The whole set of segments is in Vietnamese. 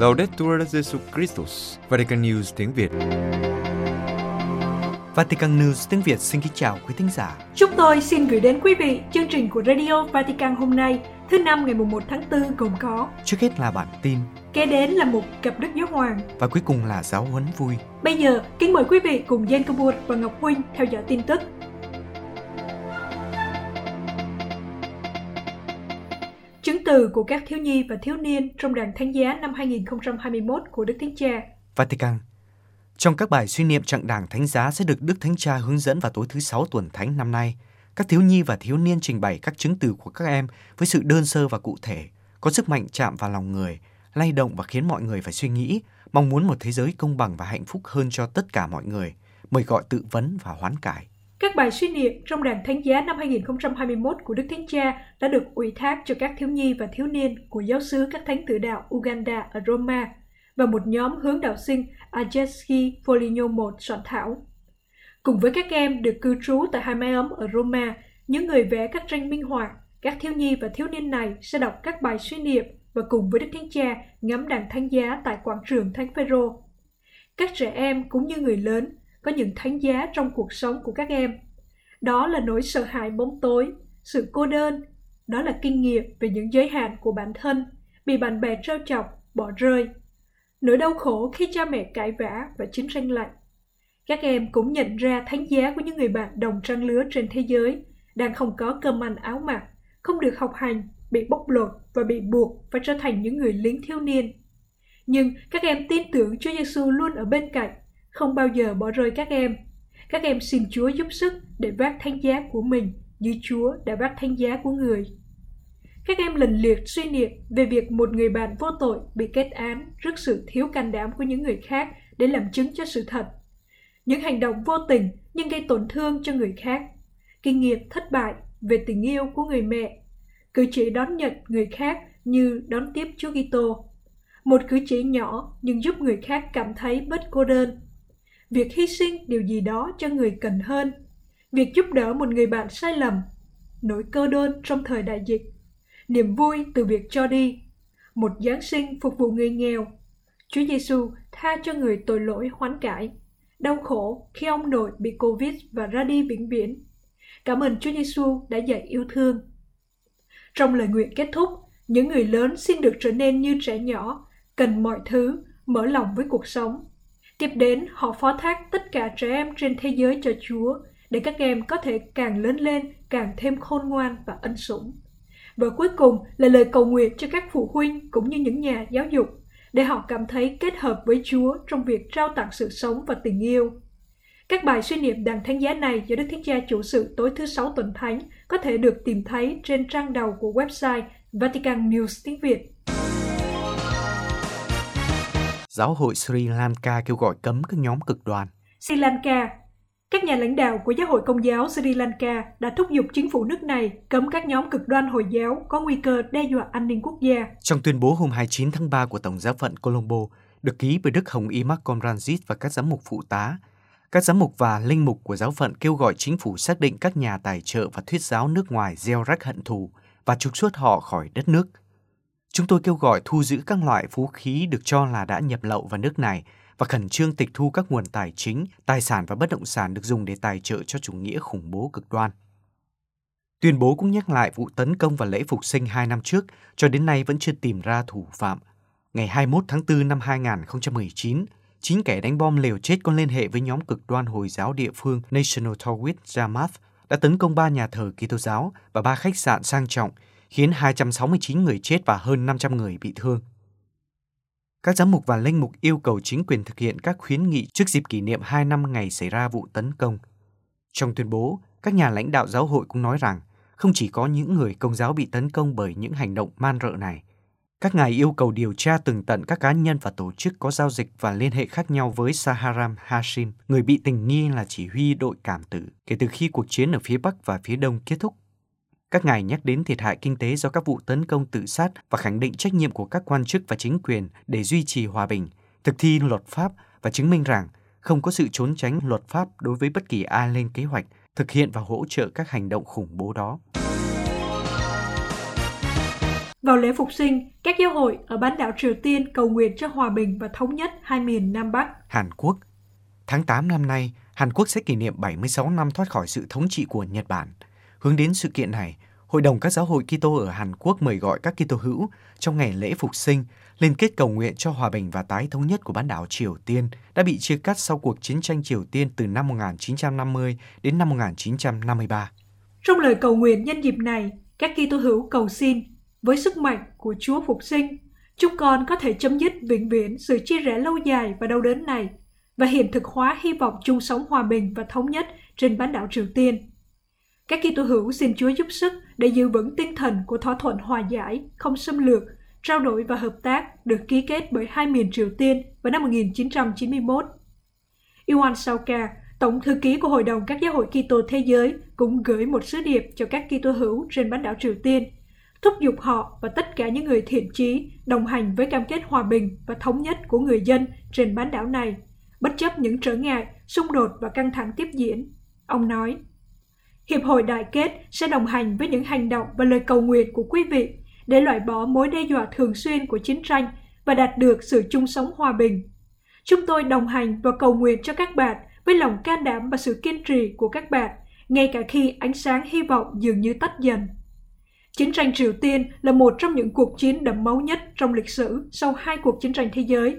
Laudetur Jesu Christus, Vatican News tiếng Việt. Vatican News tiếng Việt xin kính chào quý thính giả. Chúng tôi xin gửi đến quý vị chương trình của Radio Vatican hôm nay, thứ năm ngày 1 tháng 4 gồm có Trước hết là bản tin Kế đến là một cặp đức giáo hoàng và cuối cùng là giáo huấn vui. Bây giờ, kính mời quý vị cùng Jen Kabur và Ngọc Huynh theo dõi tin tức. Chứng từ của các thiếu nhi và thiếu niên trong đàn thánh giá năm 2021 của Đức Thánh Cha Vatican Trong các bài suy niệm trạng đảng thánh giá sẽ được Đức Thánh Cha hướng dẫn vào tối thứ sáu tuần thánh năm nay. Các thiếu nhi và thiếu niên trình bày các chứng từ của các em với sự đơn sơ và cụ thể, có sức mạnh chạm vào lòng người, lay động và khiến mọi người phải suy nghĩ, mong muốn một thế giới công bằng và hạnh phúc hơn cho tất cả mọi người, mời gọi tự vấn và hoán cải. Các bài suy niệm trong đàn thánh giá năm 2021 của Đức Thánh Cha đã được ủy thác cho các thiếu nhi và thiếu niên của giáo sứ các thánh tử đạo Uganda ở Roma và một nhóm hướng đạo sinh Ajeski Foligno I soạn thảo. Cùng với các em được cư trú tại hai mái ấm ở Roma, những người vẽ các tranh minh họa, các thiếu nhi và thiếu niên này sẽ đọc các bài suy niệm và cùng với Đức Thánh Cha ngắm đàn thánh giá tại quảng trường Thánh Phaero. Các trẻ em cũng như người lớn có những thánh giá trong cuộc sống của các em. Đó là nỗi sợ hãi bóng tối, sự cô đơn, đó là kinh nghiệm về những giới hạn của bản thân, bị bạn bè trêu chọc, bỏ rơi. Nỗi đau khổ khi cha mẹ cãi vã và chiến tranh lạnh. Các em cũng nhận ra thánh giá của những người bạn đồng trang lứa trên thế giới đang không có cơm ăn áo mặc, không được học hành, bị bóc lột và bị buộc phải trở thành những người lính thiếu niên. Nhưng các em tin tưởng Chúa Giêsu luôn ở bên cạnh không bao giờ bỏ rơi các em. Các em xin Chúa giúp sức để vác thánh giá của mình như Chúa đã vác thánh giá của người. Các em lần liệt suy niệm về việc một người bạn vô tội bị kết án trước sự thiếu can đảm của những người khác để làm chứng cho sự thật. Những hành động vô tình nhưng gây tổn thương cho người khác. Kinh nghiệm thất bại về tình yêu của người mẹ. Cử chỉ đón nhận người khác như đón tiếp Chúa Kitô. Một cử chỉ nhỏ nhưng giúp người khác cảm thấy bớt cô đơn việc hy sinh điều gì đó cho người cần hơn, việc giúp đỡ một người bạn sai lầm, nỗi cơ đơn trong thời đại dịch, niềm vui từ việc cho đi, một Giáng sinh phục vụ người nghèo, Chúa Giêsu tha cho người tội lỗi hoán cải, đau khổ khi ông nội bị Covid và ra đi vĩnh viễn. Cảm ơn Chúa Giêsu đã dạy yêu thương. Trong lời nguyện kết thúc, những người lớn xin được trở nên như trẻ nhỏ, cần mọi thứ, mở lòng với cuộc sống. Tiếp đến, họ phó thác tất cả trẻ em trên thế giới cho Chúa, để các em có thể càng lớn lên, càng thêm khôn ngoan và ân sủng. Và cuối cùng là lời cầu nguyện cho các phụ huynh cũng như những nhà giáo dục, để họ cảm thấy kết hợp với Chúa trong việc trao tặng sự sống và tình yêu. Các bài suy niệm đàn thánh giá này do Đức Thánh Cha chủ sự tối thứ Sáu tuần Thánh có thể được tìm thấy trên trang đầu của website Vatican News tiếng Việt. Giáo hội Sri Lanka kêu gọi cấm các nhóm cực đoan. Sri Lanka các nhà lãnh đạo của giáo hội công giáo Sri Lanka đã thúc giục chính phủ nước này cấm các nhóm cực đoan Hồi giáo có nguy cơ đe dọa an ninh quốc gia. Trong tuyên bố hôm 29 tháng 3 của Tổng giáo phận Colombo, được ký bởi Đức Hồng Y Mark Comranjit và các giám mục phụ tá, các giám mục và linh mục của giáo phận kêu gọi chính phủ xác định các nhà tài trợ và thuyết giáo nước ngoài gieo rắc hận thù và trục xuất họ khỏi đất nước. Chúng tôi kêu gọi thu giữ các loại vũ khí được cho là đã nhập lậu vào nước này và khẩn trương tịch thu các nguồn tài chính, tài sản và bất động sản được dùng để tài trợ cho chủ nghĩa khủng bố cực đoan. Tuyên bố cũng nhắc lại vụ tấn công và lễ phục sinh hai năm trước, cho đến nay vẫn chưa tìm ra thủ phạm. Ngày 21 tháng 4 năm 2019, chín kẻ đánh bom liều chết có liên hệ với nhóm cực đoan Hồi giáo địa phương National Tawhid Jamaat đã tấn công ba nhà thờ Kitô giáo và ba khách sạn sang trọng khiến 269 người chết và hơn 500 người bị thương. Các giám mục và linh mục yêu cầu chính quyền thực hiện các khuyến nghị trước dịp kỷ niệm 2 năm ngày xảy ra vụ tấn công. Trong tuyên bố, các nhà lãnh đạo giáo hội cũng nói rằng không chỉ có những người công giáo bị tấn công bởi những hành động man rợ này. Các ngài yêu cầu điều tra tường tận các cá nhân và tổ chức có giao dịch và liên hệ khác nhau với Saharam Hashim, người bị tình nghi là chỉ huy đội cảm tử kể từ khi cuộc chiến ở phía Bắc và phía Đông kết thúc. Các ngài nhắc đến thiệt hại kinh tế do các vụ tấn công tự sát và khẳng định trách nhiệm của các quan chức và chính quyền để duy trì hòa bình, thực thi luật pháp và chứng minh rằng không có sự trốn tránh luật pháp đối với bất kỳ ai lên kế hoạch, thực hiện và hỗ trợ các hành động khủng bố đó. Vào lễ phục sinh, các giáo hội ở bán đảo Triều Tiên cầu nguyện cho hòa bình và thống nhất hai miền Nam Bắc. Hàn Quốc Tháng 8 năm nay, Hàn Quốc sẽ kỷ niệm 76 năm thoát khỏi sự thống trị của Nhật Bản. Hướng đến sự kiện này, Hội đồng các giáo hội Kitô ở Hàn Quốc mời gọi các Kitô hữu trong ngày lễ phục sinh liên kết cầu nguyện cho hòa bình và tái thống nhất của bán đảo Triều Tiên đã bị chia cắt sau cuộc chiến tranh Triều Tiên từ năm 1950 đến năm 1953. Trong lời cầu nguyện nhân dịp này, các Kitô hữu cầu xin với sức mạnh của Chúa phục sinh, chúng con có thể chấm dứt vĩnh viễn sự chia rẽ lâu dài và đau đớn này và hiện thực hóa hy vọng chung sống hòa bình và thống nhất trên bán đảo Triều Tiên. Các Kitô hữu xin Chúa giúp sức để giữ vững tinh thần của thỏa thuận hòa giải, không xâm lược, trao đổi và hợp tác được ký kết bởi hai miền Triều Tiên vào năm 1991. Iwan Sauka, Tổng thư ký của Hội đồng các giáo hội Kitô thế giới cũng gửi một sứ điệp cho các Kitô hữu trên bán đảo Triều Tiên, thúc giục họ và tất cả những người thiện chí đồng hành với cam kết hòa bình và thống nhất của người dân trên bán đảo này, bất chấp những trở ngại, xung đột và căng thẳng tiếp diễn. Ông nói, Hiệp hội Đại kết sẽ đồng hành với những hành động và lời cầu nguyện của quý vị để loại bỏ mối đe dọa thường xuyên của chiến tranh và đạt được sự chung sống hòa bình. Chúng tôi đồng hành và cầu nguyện cho các bạn với lòng can đảm và sự kiên trì của các bạn, ngay cả khi ánh sáng hy vọng dường như tắt dần. Chiến tranh Triều Tiên là một trong những cuộc chiến đẫm máu nhất trong lịch sử sau hai cuộc chiến tranh thế giới.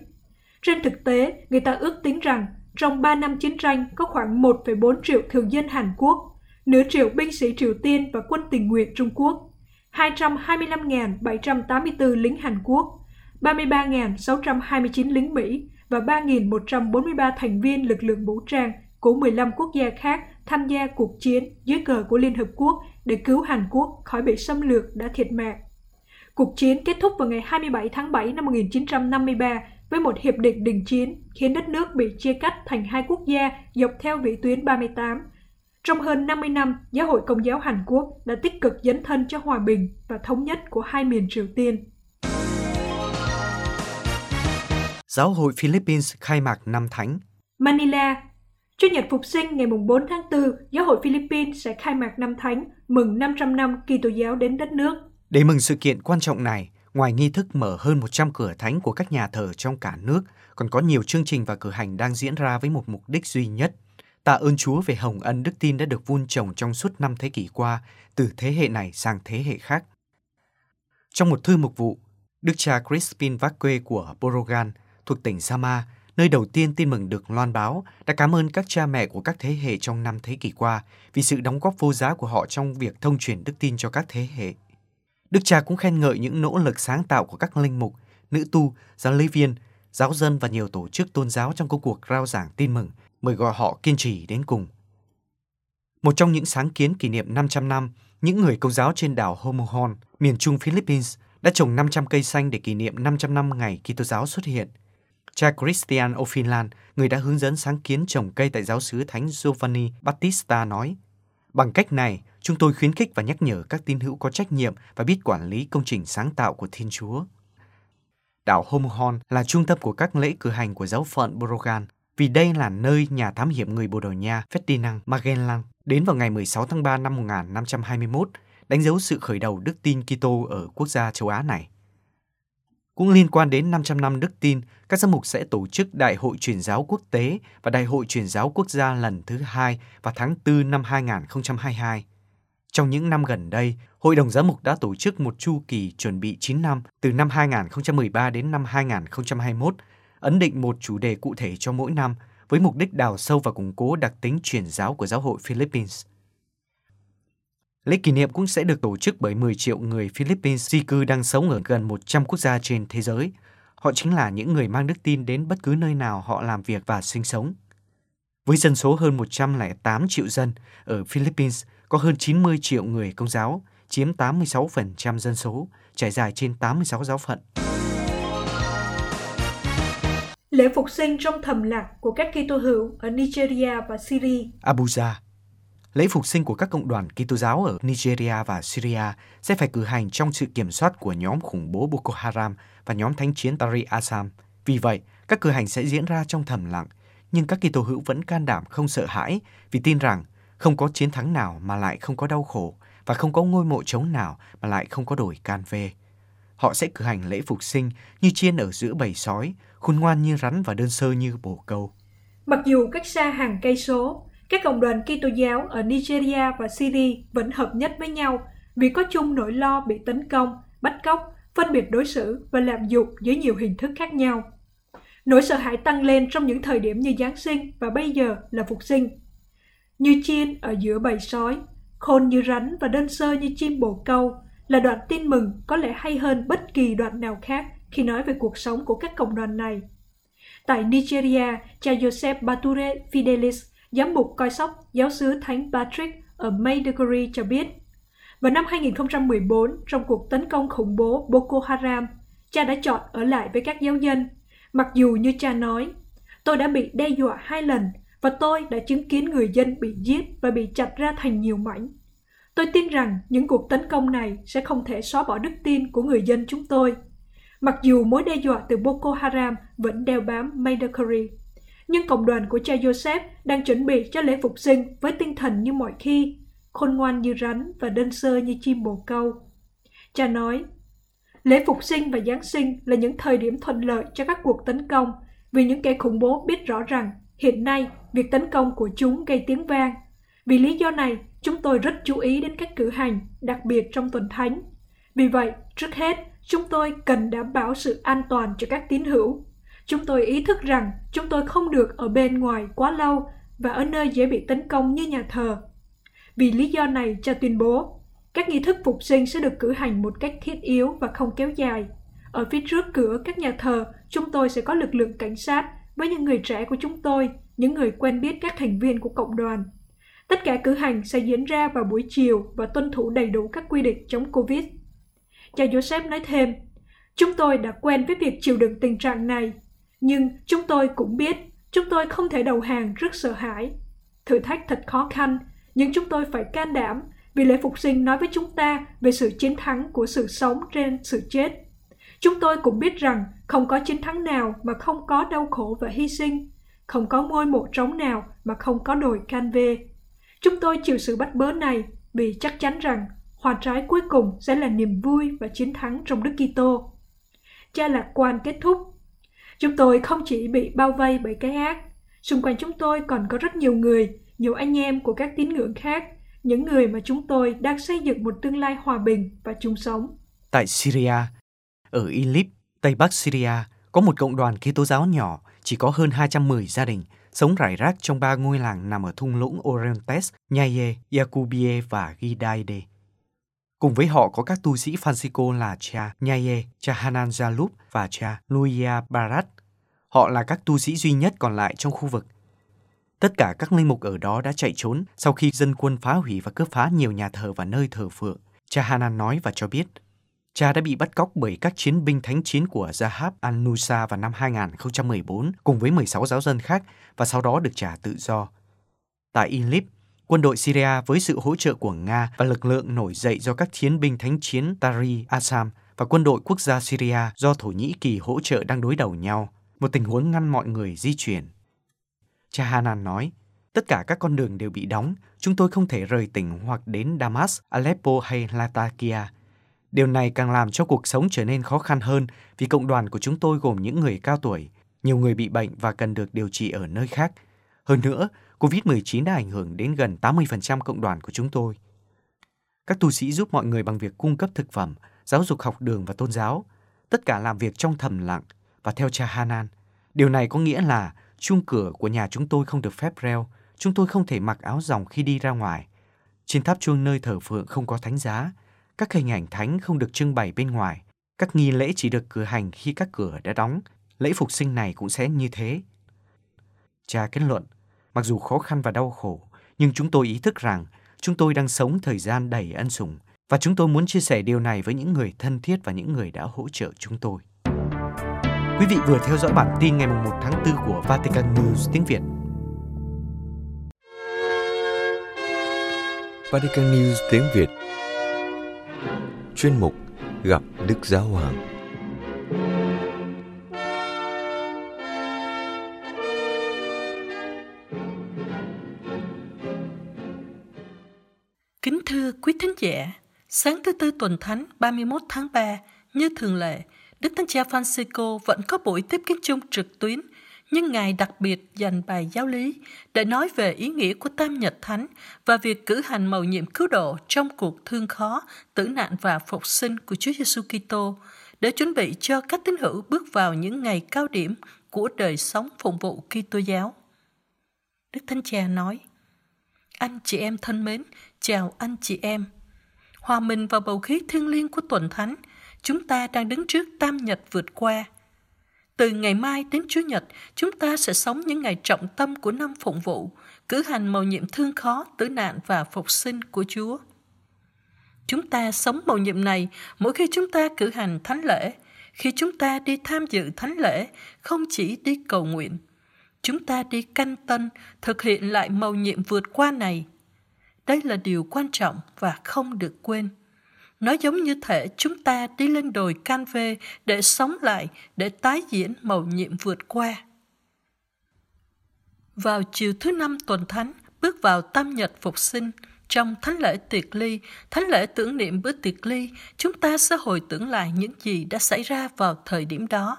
Trên thực tế, người ta ước tính rằng trong 3 năm chiến tranh có khoảng 1,4 triệu thường dân Hàn Quốc, nửa triệu binh sĩ Triều Tiên và quân tình nguyện Trung Quốc, 225.784 lính Hàn Quốc, 33.629 lính Mỹ và 3.143 thành viên lực lượng vũ trang của 15 quốc gia khác tham gia cuộc chiến dưới cờ của Liên Hợp Quốc để cứu Hàn Quốc khỏi bị xâm lược đã thiệt mạng. Cuộc chiến kết thúc vào ngày 27 tháng 7 năm 1953 với một hiệp định đình chiến khiến đất nước bị chia cắt thành hai quốc gia dọc theo vĩ tuyến 38. Trong hơn 50 năm, Giáo hội Công giáo Hàn Quốc đã tích cực dấn thân cho hòa bình và thống nhất của hai miền Triều Tiên. Giáo hội Philippines khai mạc năm thánh. Manila, Chủ nhật Phục sinh ngày 4 tháng 4, Giáo hội Philippines sẽ khai mạc năm thánh mừng 500 năm Kitô giáo đến đất nước. Để mừng sự kiện quan trọng này, ngoài nghi thức mở hơn 100 cửa thánh của các nhà thờ trong cả nước, còn có nhiều chương trình và cử hành đang diễn ra với một mục đích duy nhất. Tạ ơn Chúa về hồng ân đức tin đã được vun trồng trong suốt năm thế kỷ qua, từ thế hệ này sang thế hệ khác. Trong một thư mục vụ, Đức cha Crispin Vacque của Borogan thuộc tỉnh Sama, nơi đầu tiên tin mừng được loan báo, đã cảm ơn các cha mẹ của các thế hệ trong năm thế kỷ qua vì sự đóng góp vô giá của họ trong việc thông truyền đức tin cho các thế hệ. Đức cha cũng khen ngợi những nỗ lực sáng tạo của các linh mục, nữ tu, giáo lý viên, giáo dân và nhiều tổ chức tôn giáo trong công cuộc rao giảng tin mừng, mời gọi họ kiên trì đến cùng. Một trong những sáng kiến kỷ niệm 500 năm, những người công giáo trên đảo Homohon, miền trung Philippines, đã trồng 500 cây xanh để kỷ niệm 500 năm ngày Kitô giáo xuất hiện – Cha Christian O'Finlan, người đã hướng dẫn sáng kiến trồng cây tại giáo xứ Thánh Giovanni Battista nói, Bằng cách này, chúng tôi khuyến khích và nhắc nhở các tín hữu có trách nhiệm và biết quản lý công trình sáng tạo của Thiên Chúa. Đảo Homohon là trung tâm của các lễ cử hành của giáo phận Borogan, vì đây là nơi nhà thám hiểm người Bồ Đào Nha Ferdinand Magellan đến vào ngày 16 tháng 3 năm 1521, đánh dấu sự khởi đầu đức tin Kitô ở quốc gia châu Á này. Cũng liên quan đến 500 năm đức tin, các giám mục sẽ tổ chức Đại hội truyền giáo quốc tế và Đại hội truyền giáo quốc gia lần thứ hai vào tháng 4 năm 2022. Trong những năm gần đây, Hội đồng Giám mục đã tổ chức một chu kỳ chuẩn bị 9 năm từ năm 2013 đến năm 2021, ấn định một chủ đề cụ thể cho mỗi năm với mục đích đào sâu và củng cố đặc tính truyền giáo của giáo hội Philippines. Lễ kỷ niệm cũng sẽ được tổ chức bởi 10 triệu người Philippines di cư đang sống ở gần 100 quốc gia trên thế giới. Họ chính là những người mang đức tin đến bất cứ nơi nào họ làm việc và sinh sống. Với dân số hơn 108 triệu dân, ở Philippines có hơn 90 triệu người công giáo, chiếm 86% dân số, trải dài trên 86 giáo phận. Lễ phục sinh trong thầm lặng của các Kitô hữu ở Nigeria và Syria. Abuja, lễ phục sinh của các cộng đoàn Kitô giáo ở Nigeria và Syria sẽ phải cử hành trong sự kiểm soát của nhóm khủng bố Boko Haram và nhóm thánh chiến Tari Assam. Vì vậy, các cử hành sẽ diễn ra trong thầm lặng, nhưng các Kitô hữu vẫn can đảm không sợ hãi vì tin rằng không có chiến thắng nào mà lại không có đau khổ và không có ngôi mộ trống nào mà lại không có đổi can phê. Họ sẽ cử hành lễ phục sinh như chiên ở giữa bầy sói, khôn ngoan như rắn và đơn sơ như bồ câu. Mặc dù cách xa hàng cây số, các cộng đoàn Kitô giáo ở Nigeria và Syria vẫn hợp nhất với nhau vì có chung nỗi lo bị tấn công, bắt cóc, phân biệt đối xử và lạm dụng dưới nhiều hình thức khác nhau. Nỗi sợ hãi tăng lên trong những thời điểm như Giáng sinh và bây giờ là phục sinh. Như chiên ở giữa bầy sói, khôn như rắn và đơn sơ như chim bồ câu là đoạn tin mừng có lẽ hay hơn bất kỳ đoạn nào khác khi nói về cuộc sống của các cộng đoàn này. Tại Nigeria, cha Joseph Bature Fidelis, giám mục coi sóc giáo sứ Thánh Patrick ở Maiduguri cho biết, vào năm 2014, trong cuộc tấn công khủng bố Boko Haram, cha đã chọn ở lại với các giáo dân. Mặc dù như cha nói, tôi đã bị đe dọa hai lần và tôi đã chứng kiến người dân bị giết và bị chặt ra thành nhiều mảnh. Tôi tin rằng những cuộc tấn công này sẽ không thể xóa bỏ đức tin của người dân chúng tôi. Mặc dù mối đe dọa từ Boko Haram vẫn đeo bám Maiduguri, nhưng cộng đoàn của cha Joseph đang chuẩn bị cho lễ phục sinh với tinh thần như mọi khi, khôn ngoan như rắn và đơn sơ như chim bồ câu. Cha nói, lễ phục sinh và Giáng sinh là những thời điểm thuận lợi cho các cuộc tấn công vì những kẻ khủng bố biết rõ rằng hiện nay việc tấn công của chúng gây tiếng vang. Vì lý do này, chúng tôi rất chú ý đến các cử hành, đặc biệt trong tuần thánh. Vì vậy, trước hết, chúng tôi cần đảm bảo sự an toàn cho các tín hữu. Chúng tôi ý thức rằng chúng tôi không được ở bên ngoài quá lâu và ở nơi dễ bị tấn công như nhà thờ. Vì lý do này, cha tuyên bố, các nghi thức phục sinh sẽ được cử hành một cách thiết yếu và không kéo dài. Ở phía trước cửa các nhà thờ, chúng tôi sẽ có lực lượng cảnh sát với những người trẻ của chúng tôi, những người quen biết các thành viên của cộng đoàn. Tất cả cử hành sẽ diễn ra vào buổi chiều và tuân thủ đầy đủ các quy định chống Covid. Cha Joseph nói thêm, chúng tôi đã quen với việc chịu đựng tình trạng này, nhưng chúng tôi cũng biết chúng tôi không thể đầu hàng rất sợ hãi. Thử thách thật khó khăn, nhưng chúng tôi phải can đảm vì lễ phục sinh nói với chúng ta về sự chiến thắng của sự sống trên sự chết. Chúng tôi cũng biết rằng không có chiến thắng nào mà không có đau khổ và hy sinh, không có ngôi mộ trống nào mà không có đồi can vê. Chúng tôi chịu sự bắt bớ này vì chắc chắn rằng hoa trái cuối cùng sẽ là niềm vui và chiến thắng trong Đức Kitô. Cha lạc quan kết thúc. Chúng tôi không chỉ bị bao vây bởi cái ác, xung quanh chúng tôi còn có rất nhiều người, nhiều anh em của các tín ngưỡng khác, những người mà chúng tôi đang xây dựng một tương lai hòa bình và chung sống. Tại Syria, ở Idlib, Tây Bắc Syria, có một cộng đoàn Kitô giáo nhỏ, chỉ có hơn 210 gia đình, sống rải rác trong ba ngôi làng nằm ở thung lũng Orientes, Nhaye, Yakubie và Gidaide. Cùng với họ có các tu sĩ Francisco là cha Nhaye, cha Hanan Jalub và cha Luia Barat. Họ là các tu sĩ duy nhất còn lại trong khu vực. Tất cả các linh mục ở đó đã chạy trốn sau khi dân quân phá hủy và cướp phá nhiều nhà thờ và nơi thờ phượng. Cha Hanan nói và cho biết, cha đã bị bắt cóc bởi các chiến binh thánh chiến của Zahab al-Nusa vào năm 2014 cùng với 16 giáo dân khác và sau đó được trả tự do. Tại Idlib, quân đội Syria với sự hỗ trợ của Nga và lực lượng nổi dậy do các chiến binh thánh chiến Tari Assam và quân đội quốc gia Syria do Thổ Nhĩ Kỳ hỗ trợ đang đối đầu nhau, một tình huống ngăn mọi người di chuyển. Cha Hanan nói, tất cả các con đường đều bị đóng, chúng tôi không thể rời tỉnh hoặc đến Damas, Aleppo hay Latakia. Điều này càng làm cho cuộc sống trở nên khó khăn hơn vì cộng đoàn của chúng tôi gồm những người cao tuổi, nhiều người bị bệnh và cần được điều trị ở nơi khác. Hơn nữa, COVID-19 đã ảnh hưởng đến gần 80% cộng đoàn của chúng tôi. Các tu sĩ giúp mọi người bằng việc cung cấp thực phẩm, giáo dục học đường và tôn giáo, tất cả làm việc trong thầm lặng và theo cha Hanan. Điều này có nghĩa là chuông cửa của nhà chúng tôi không được phép reo, chúng tôi không thể mặc áo dòng khi đi ra ngoài. Trên tháp chuông nơi thờ phượng không có thánh giá, các hình ảnh thánh không được trưng bày bên ngoài, các nghi lễ chỉ được cử hành khi các cửa đã đóng. Lễ phục sinh này cũng sẽ như thế. Cha kết luận, mặc dù khó khăn và đau khổ, nhưng chúng tôi ý thức rằng chúng tôi đang sống thời gian đầy ân sủng và chúng tôi muốn chia sẻ điều này với những người thân thiết và những người đã hỗ trợ chúng tôi. Quý vị vừa theo dõi bản tin ngày 1 tháng 4 của Vatican News tiếng Việt. Vatican News tiếng Việt Chuyên mục Gặp Đức Giáo Hoàng. Kính thưa quý thính giả, sáng thứ Tư tuần Thánh 31 tháng 3, Như thường lệ, Đức Thánh Cha Francisco vẫn có buổi tiếp kiến chung trực tuyến, nhưng Ngài đặc biệt dành bài giáo lý để nói về ý nghĩa của Tam Nhật Thánh và việc cử hành mầu nhiệm cứu độ trong cuộc thương khó, tử nạn và phục sinh của Chúa Giêsu Kitô để chuẩn bị cho các tín hữu bước vào những ngày cao điểm của đời sống phụng vụ Kitô giáo. Đức Thánh Cha nói: Anh chị em thân mến, chào anh chị em. Hòa mình vào bầu khí thiêng liêng của tuần thánh, chúng ta đang đứng trước tam nhật vượt qua. Từ ngày mai đến Chúa Nhật, chúng ta sẽ sống những ngày trọng tâm của năm phụng vụ, cử hành mầu nhiệm thương khó, tử nạn và phục sinh của Chúa. Chúng ta sống mầu nhiệm này mỗi khi chúng ta cử hành thánh lễ, khi chúng ta đi tham dự thánh lễ, không chỉ đi cầu nguyện. Chúng ta đi canh tân, thực hiện lại mầu nhiệm vượt qua này. Đây là điều quan trọng và không được quên. Nó giống như thể chúng ta đi lên đồi can vê để sống lại, để tái diễn mầu nhiệm vượt qua. Vào chiều thứ năm tuần thánh, bước vào tam nhật phục sinh, trong thánh lễ tiệc ly, thánh lễ tưởng niệm bữa tiệc ly, chúng ta sẽ hồi tưởng lại những gì đã xảy ra vào thời điểm đó.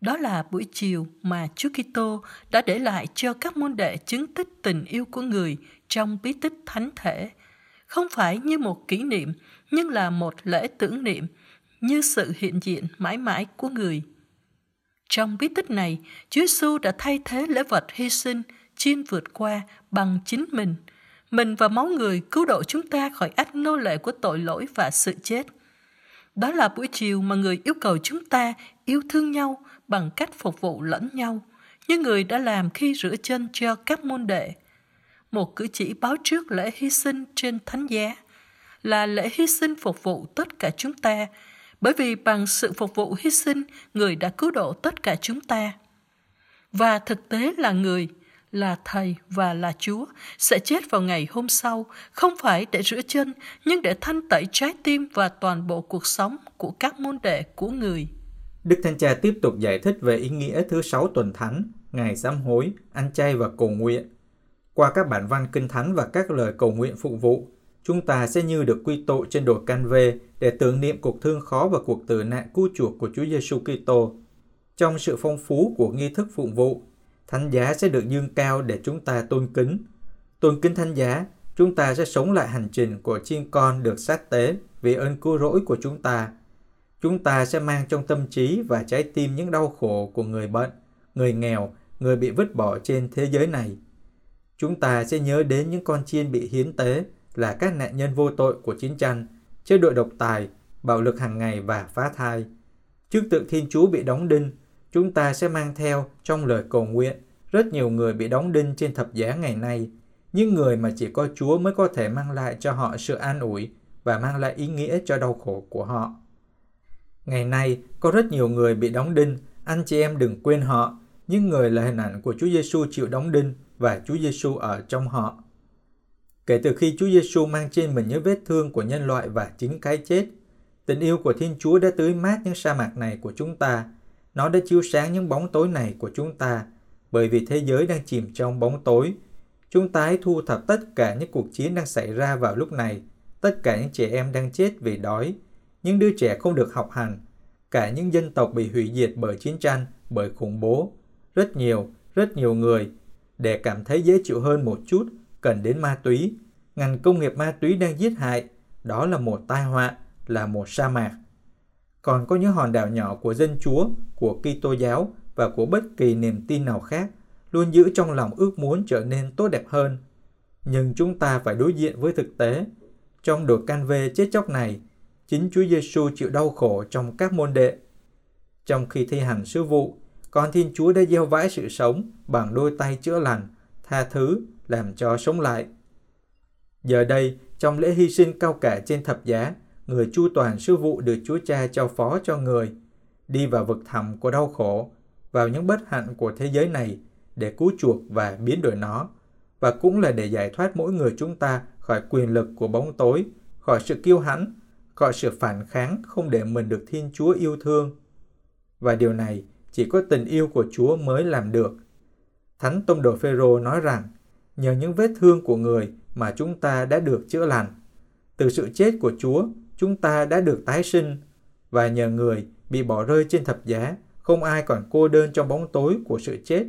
Đó là buổi chiều mà Chúa Kitô đã để lại cho các môn đệ chứng tích tình yêu của người trong bí tích thánh thể, không phải như một kỷ niệm, nhưng là một lễ tưởng niệm, như sự hiện diện mãi mãi của người. Trong bí tích này, Chúa Giêsu đã thay thế lễ vật hy sinh, chiên vượt qua bằng chính mình. Mình và máu người cứu độ chúng ta khỏi ách nô lệ của tội lỗi và sự chết. Đó là buổi chiều mà người yêu cầu chúng ta yêu thương nhau bằng cách phục vụ lẫn nhau, như người đã làm khi rửa chân cho các môn đệ. Một cử chỉ báo trước lễ hy sinh trên thánh giá là lễ hy sinh phục vụ tất cả chúng ta, bởi vì bằng sự phục vụ hy sinh, người đã cứu độ tất cả chúng ta. Và thực tế là người, là Thầy và là Chúa sẽ chết vào ngày hôm sau, không phải để rửa chân, nhưng để thanh tẩy trái tim và toàn bộ cuộc sống của các môn đệ của người. Đức Thánh Cha tiếp tục giải thích về ý nghĩa thứ sáu tuần thánh, ngày sám hối, ăn chay và cầu nguyện. Qua các bản văn kinh thánh và các lời cầu nguyện phục vụ, chúng ta sẽ như được quy tụ trên đồi can để tưởng niệm cuộc thương khó và cuộc tử nạn cứu chuộc của Chúa Giêsu Kitô. Trong sự phong phú của nghi thức phụng vụ, thánh giá sẽ được dương cao để chúng ta tôn kính. Tôn kính thánh giá, chúng ta sẽ sống lại hành trình của chiên con được sát tế vì ơn cứu rỗi của chúng ta. Chúng ta sẽ mang trong tâm trí và trái tim những đau khổ của người bệnh, người nghèo, người bị vứt bỏ trên thế giới này. Chúng ta sẽ nhớ đến những con chiên bị hiến tế là các nạn nhân vô tội của chiến tranh, chế độ độc tài, bạo lực hàng ngày và phá thai. Trước tượng Thiên Chúa bị đóng đinh, chúng ta sẽ mang theo trong lời cầu nguyện rất nhiều người bị đóng đinh trên thập giá ngày nay, những người mà chỉ có Chúa mới có thể mang lại cho họ sự an ủi và mang lại ý nghĩa cho đau khổ của họ. Ngày nay, có rất nhiều người bị đóng đinh, anh chị em đừng quên họ, những người là hình ảnh của Chúa Giêsu chịu đóng đinh và Chúa Giêsu ở trong họ. Kể từ khi Chúa Giêsu mang trên mình những vết thương của nhân loại và chính cái chết, tình yêu của Thiên Chúa đã tưới mát những sa mạc này của chúng ta. Nó đã chiếu sáng những bóng tối này của chúng ta, bởi vì thế giới đang chìm trong bóng tối. Chúng ta hãy thu thập tất cả những cuộc chiến đang xảy ra vào lúc này, tất cả những trẻ em đang chết vì đói, những đứa trẻ không được học hành, cả những dân tộc bị hủy diệt bởi chiến tranh, bởi khủng bố. Rất nhiều, rất nhiều người, để cảm thấy dễ chịu hơn một chút, cần đến ma túy. Ngành công nghiệp ma túy đang giết hại, đó là một tai họa, là một sa mạc. Còn có những hòn đảo nhỏ của dân chúa, của Kitô giáo và của bất kỳ niềm tin nào khác, luôn giữ trong lòng ước muốn trở nên tốt đẹp hơn. Nhưng chúng ta phải đối diện với thực tế. Trong đồi can vê chết chóc này, chính Chúa Giêsu chịu đau khổ trong các môn đệ. Trong khi thi hành sứ vụ, con Thiên Chúa đã gieo vãi sự sống bằng đôi tay chữa lành, tha thứ, làm cho sống lại. Giờ đây, trong lễ hy sinh cao cả trên thập giá, người chu toàn sư vụ được Chúa Cha trao phó cho người, đi vào vực thẳm của đau khổ, vào những bất hạnh của thế giới này để cứu chuộc và biến đổi nó, và cũng là để giải thoát mỗi người chúng ta khỏi quyền lực của bóng tối, khỏi sự kiêu hãnh, khỏi sự phản kháng không để mình được Thiên Chúa yêu thương. Và điều này chỉ có tình yêu của Chúa mới làm được. Thánh Tông đồ Phêrô nói rằng, nhờ những vết thương của người mà chúng ta đã được chữa lành. Từ sự chết của Chúa, chúng ta đã được tái sinh. và nhờ người bị bỏ rơi trên thập giá, không ai còn cô đơn trong bóng tối của sự chết.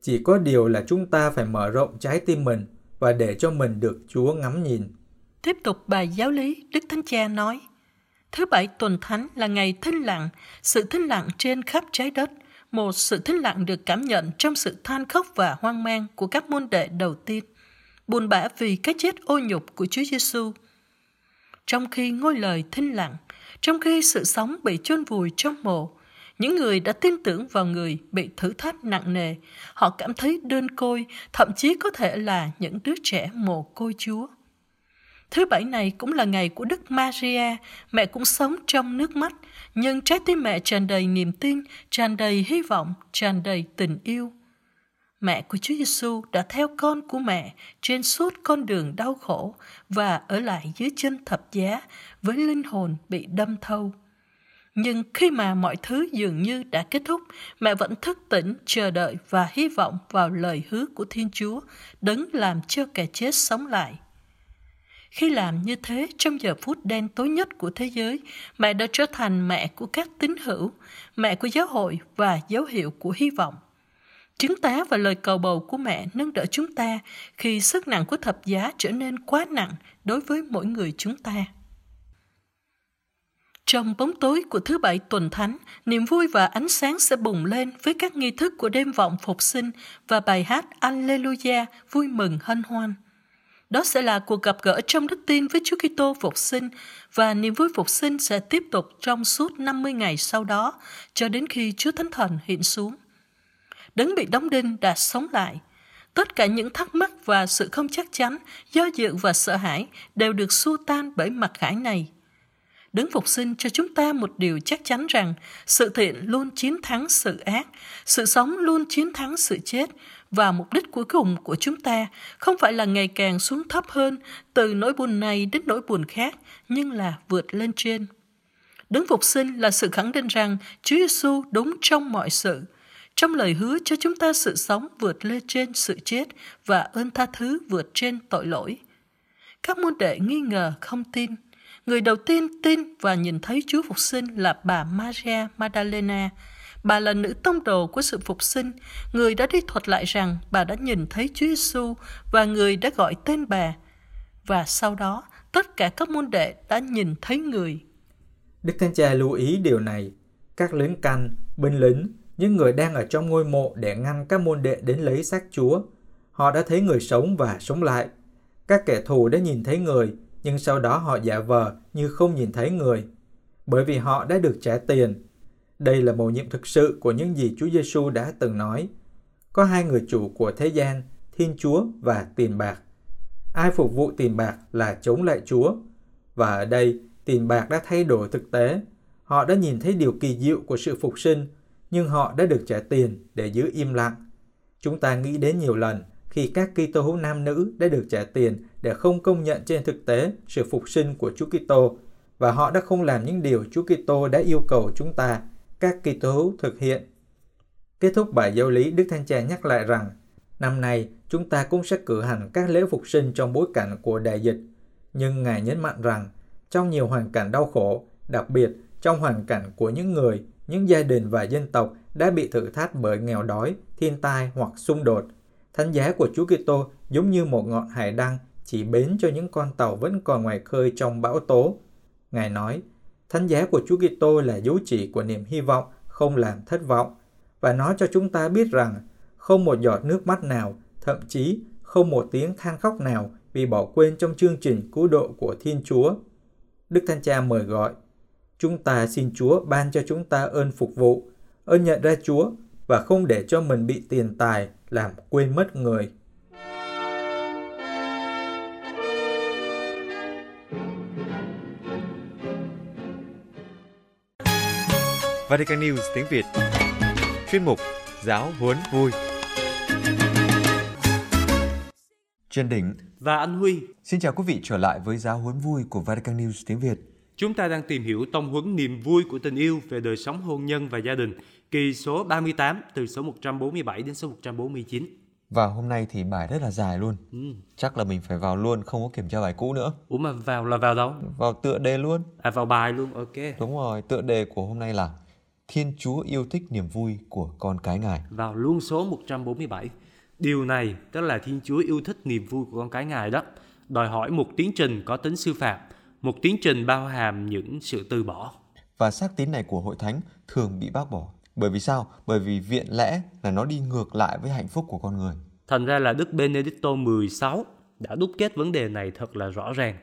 Chỉ có điều là chúng ta phải mở rộng trái tim mình và để cho mình được Chúa ngắm nhìn. Tiếp tục bài giáo lý, Đức Thánh Cha nói, Thứ bảy tuần thánh là ngày thinh lặng, sự thinh lặng trên khắp trái đất, một sự thinh lặng được cảm nhận trong sự than khóc và hoang mang của các môn đệ đầu tiên, buồn bã vì cái chết ô nhục của Chúa Giêsu. Trong khi ngôi lời thinh lặng, trong khi sự sống bị chôn vùi trong mộ, những người đã tin tưởng vào người bị thử thách nặng nề, họ cảm thấy đơn côi, thậm chí có thể là những đứa trẻ mồ côi Chúa. Thứ bảy này cũng là ngày của Đức Maria, mẹ cũng sống trong nước mắt, nhưng trái tim mẹ tràn đầy niềm tin, tràn đầy hy vọng, tràn đầy tình yêu. Mẹ của Chúa Giêsu đã theo con của mẹ trên suốt con đường đau khổ và ở lại dưới chân thập giá với linh hồn bị đâm thâu. Nhưng khi mà mọi thứ dường như đã kết thúc, mẹ vẫn thức tỉnh, chờ đợi và hy vọng vào lời hứa của Thiên Chúa, đấng làm cho kẻ chết sống lại. Khi làm như thế trong giờ phút đen tối nhất của thế giới, mẹ đã trở thành mẹ của các tín hữu, mẹ của giáo hội và dấu hiệu của hy vọng. Chứng tá và lời cầu bầu của mẹ nâng đỡ chúng ta khi sức nặng của thập giá trở nên quá nặng đối với mỗi người chúng ta. Trong bóng tối của thứ bảy tuần thánh, niềm vui và ánh sáng sẽ bùng lên với các nghi thức của đêm vọng phục sinh và bài hát Alleluia vui mừng hân hoan. Đó sẽ là cuộc gặp gỡ trong đức tin với Chúa Kitô phục sinh và niềm vui phục sinh sẽ tiếp tục trong suốt 50 ngày sau đó cho đến khi Chúa Thánh Thần hiện xuống. Đấng bị đóng đinh đã sống lại. Tất cả những thắc mắc và sự không chắc chắn, do dự và sợ hãi đều được xua tan bởi mặt khải này. Đấng phục sinh cho chúng ta một điều chắc chắn rằng sự thiện luôn chiến thắng sự ác, sự sống luôn chiến thắng sự chết và mục đích cuối cùng của chúng ta không phải là ngày càng xuống thấp hơn từ nỗi buồn này đến nỗi buồn khác, nhưng là vượt lên trên. Đấng phục sinh là sự khẳng định rằng Chúa Giêsu đúng trong mọi sự. Trong lời hứa cho chúng ta sự sống vượt lên trên sự chết và ơn tha thứ vượt trên tội lỗi. Các môn đệ nghi ngờ không tin. Người đầu tiên tin và nhìn thấy Chúa phục sinh là bà Maria Magdalena, Bà là nữ tông đồ của sự phục sinh, người đã đi thuật lại rằng bà đã nhìn thấy Chúa Giêsu và người đã gọi tên bà. Và sau đó, tất cả các môn đệ đã nhìn thấy người. Đức Thánh Cha lưu ý điều này. Các lính canh, binh lính, những người đang ở trong ngôi mộ để ngăn các môn đệ đến lấy xác Chúa. Họ đã thấy người sống và sống lại. Các kẻ thù đã nhìn thấy người, nhưng sau đó họ giả vờ như không nhìn thấy người. Bởi vì họ đã được trả tiền đây là mầu nhiệm thực sự của những gì Chúa Giêsu đã từng nói. Có hai người chủ của thế gian, Thiên Chúa và tiền bạc. Ai phục vụ tiền bạc là chống lại Chúa. Và ở đây, tiền bạc đã thay đổi thực tế. Họ đã nhìn thấy điều kỳ diệu của sự phục sinh, nhưng họ đã được trả tiền để giữ im lặng. Chúng ta nghĩ đến nhiều lần khi các Kitô hữu nam nữ đã được trả tiền để không công nhận trên thực tế sự phục sinh của Chúa Kitô và họ đã không làm những điều Chúa Kitô đã yêu cầu chúng ta các Kitô hữu thực hiện. Kết thúc bài giáo lý, Đức Thánh Cha nhắc lại rằng, năm nay chúng ta cũng sẽ cử hành các lễ phục sinh trong bối cảnh của đại dịch. Nhưng Ngài nhấn mạnh rằng, trong nhiều hoàn cảnh đau khổ, đặc biệt trong hoàn cảnh của những người, những gia đình và dân tộc đã bị thử thách bởi nghèo đói, thiên tai hoặc xung đột, thánh giá của Chúa Kitô giống như một ngọn hải đăng chỉ bến cho những con tàu vẫn còn ngoài khơi trong bão tố. Ngài nói, Thánh giá của Chúa Kitô là dấu chỉ của niềm hy vọng không làm thất vọng và nó cho chúng ta biết rằng không một giọt nước mắt nào, thậm chí không một tiếng than khóc nào bị bỏ quên trong chương trình cứu độ của Thiên Chúa. Đức Thánh Cha mời gọi, chúng ta xin Chúa ban cho chúng ta ơn phục vụ, ơn nhận ra Chúa và không để cho mình bị tiền tài làm quên mất người. Vatican News tiếng Việt Chuyên mục Giáo huấn vui Trần Đỉnh và anh Huy. Xin chào quý vị trở lại với Giáo huấn vui của Vatican News tiếng Việt. Chúng ta đang tìm hiểu tông huấn niềm vui của tình yêu về đời sống hôn nhân và gia đình, kỳ số 38 từ số 147 đến số 149. Và hôm nay thì bài rất là dài luôn. Ừ. Chắc là mình phải vào luôn, không có kiểm tra bài cũ nữa. Ủa mà vào là vào đâu? Vào tựa đề luôn. À vào bài luôn, ok. Đúng rồi, tựa đề của hôm nay là Thiên Chúa yêu thích niềm vui của con cái Ngài. Vào luôn số 147. Điều này tức là Thiên Chúa yêu thích niềm vui của con cái Ngài đó. Đòi hỏi một tiến trình có tính sư phạm, một tiến trình bao hàm những sự từ bỏ. Và xác tín này của hội thánh thường bị bác bỏ. Bởi vì sao? Bởi vì viện lẽ là nó đi ngược lại với hạnh phúc của con người. Thành ra là Đức Benedicto XVI đã đúc kết vấn đề này thật là rõ ràng.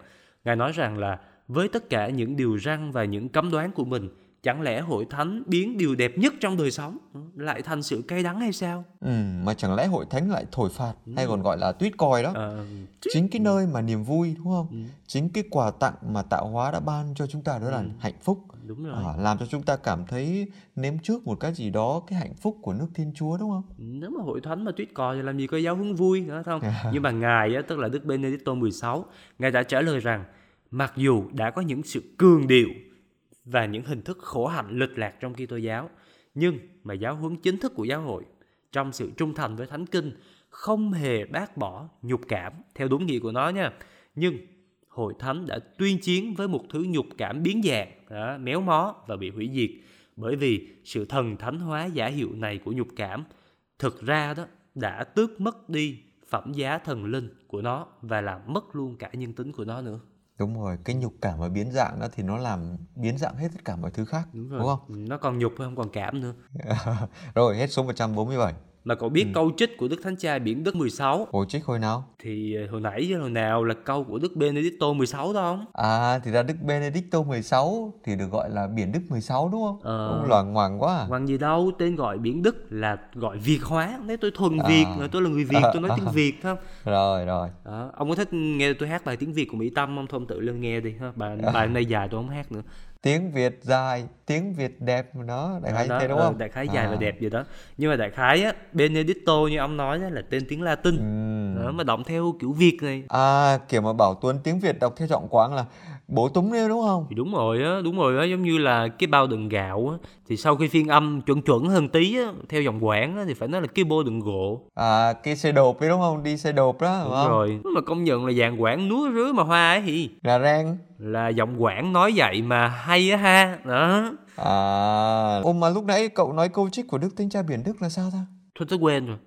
Ngài nói rằng là với tất cả những điều răn và những cấm đoán của mình, chẳng lẽ hội thánh biến điều đẹp nhất trong đời sống lại thành sự cay đắng hay sao? Ừ, mà chẳng lẽ hội thánh lại thổi phạt hay còn gọi là tuyết còi đó? Ờ, Chính cái nơi mà niềm vui đúng không? Chính cái quà tặng mà tạo hóa đã ban cho chúng ta đó là hạnh phúc. đúng rồi. À, làm cho chúng ta cảm thấy nếm trước một cái gì đó cái hạnh phúc của nước Thiên Chúa đúng không? Nếu mà hội thánh mà tuyết cò thì làm gì có giáo huấn vui nữa không? Nhưng mà Ngài á, tức là Đức Benedicto XVI, Ngài đã trả lời rằng mặc dù đã có những sự cường điệu và những hình thức khổ hạnh lịch lạc trong Kitô giáo, nhưng mà giáo huấn chính thức của giáo hội trong sự trung thành với Thánh Kinh không hề bác bỏ nhục cảm theo đúng nghĩa của nó nha. Nhưng hội thánh đã tuyên chiến với một thứ nhục cảm biến dạng, đó, méo mó và bị hủy diệt bởi vì sự thần thánh hóa giả hiệu này của nhục cảm thực ra đó đã tước mất đi phẩm giá thần linh của nó và làm mất luôn cả nhân tính của nó nữa. Đúng rồi, cái nhục cảm và biến dạng đó thì nó làm biến dạng hết tất cả mọi thứ khác, đúng, rồi. không? Nó còn nhục không còn cảm nữa. rồi, hết số 147. Mà cậu biết câu trích của Đức Thánh Cha Biển Đức 16 Hồi trích hồi nào? thì ờ, hồi nãy với hồi nào là câu của Đức Benedicto 16 đó không? À, thì ra Đức Benedicto 16 thì được gọi là biển Đức 16 đúng không? Ờ. Ông loàng ngoằng quá à. Hoàng gì đâu, tên gọi Biển Đức là gọi Việt hóa. Nếu tôi thuần Việt, À. rồi tôi là người Việt, tôi nói tiếng Việt không? Rồi, rồi. Đó. Ông có thích nghe tôi hát bài tiếng Việt của Mỹ Tâm không? Thôi ông tự lên nghe đi. ha. Bài, bài này dài tôi không hát nữa. Tiếng Việt dài, tiếng Việt đẹp mà nó, đại khái đó, thế đúng ờ, không? đại khái dài À. và đẹp gì đó nhưng mà đại khái á Benedicto như ông nói đó là tên tiếng Latin Ừm. đó, mà động theo kiểu Việt này À, kiểu mà bảo Tuấn tiếng Việt đọc theo trọng quán là bố túng nêu đúng không? thì đúng rồi á đúng rồi á giống như là cái bao đựng gạo á thì sau khi phiên âm chuẩn chuẩn hơn tí á theo dòng quảng á thì phải nói là cái bô đựng gỗ À, cái xe đột đấy đúng không? Đi xe đột đó, đúng đúng không? rồi mà công nhận là dàn quảng núa rứa mà hoa ấy thì Là rang. là giọng quảng nói vậy mà hay á ha đó À, ô mà lúc nãy cậu nói câu trích của Đức Thánh Cha Biển Đức là sao ta? thôi tôi quên rồi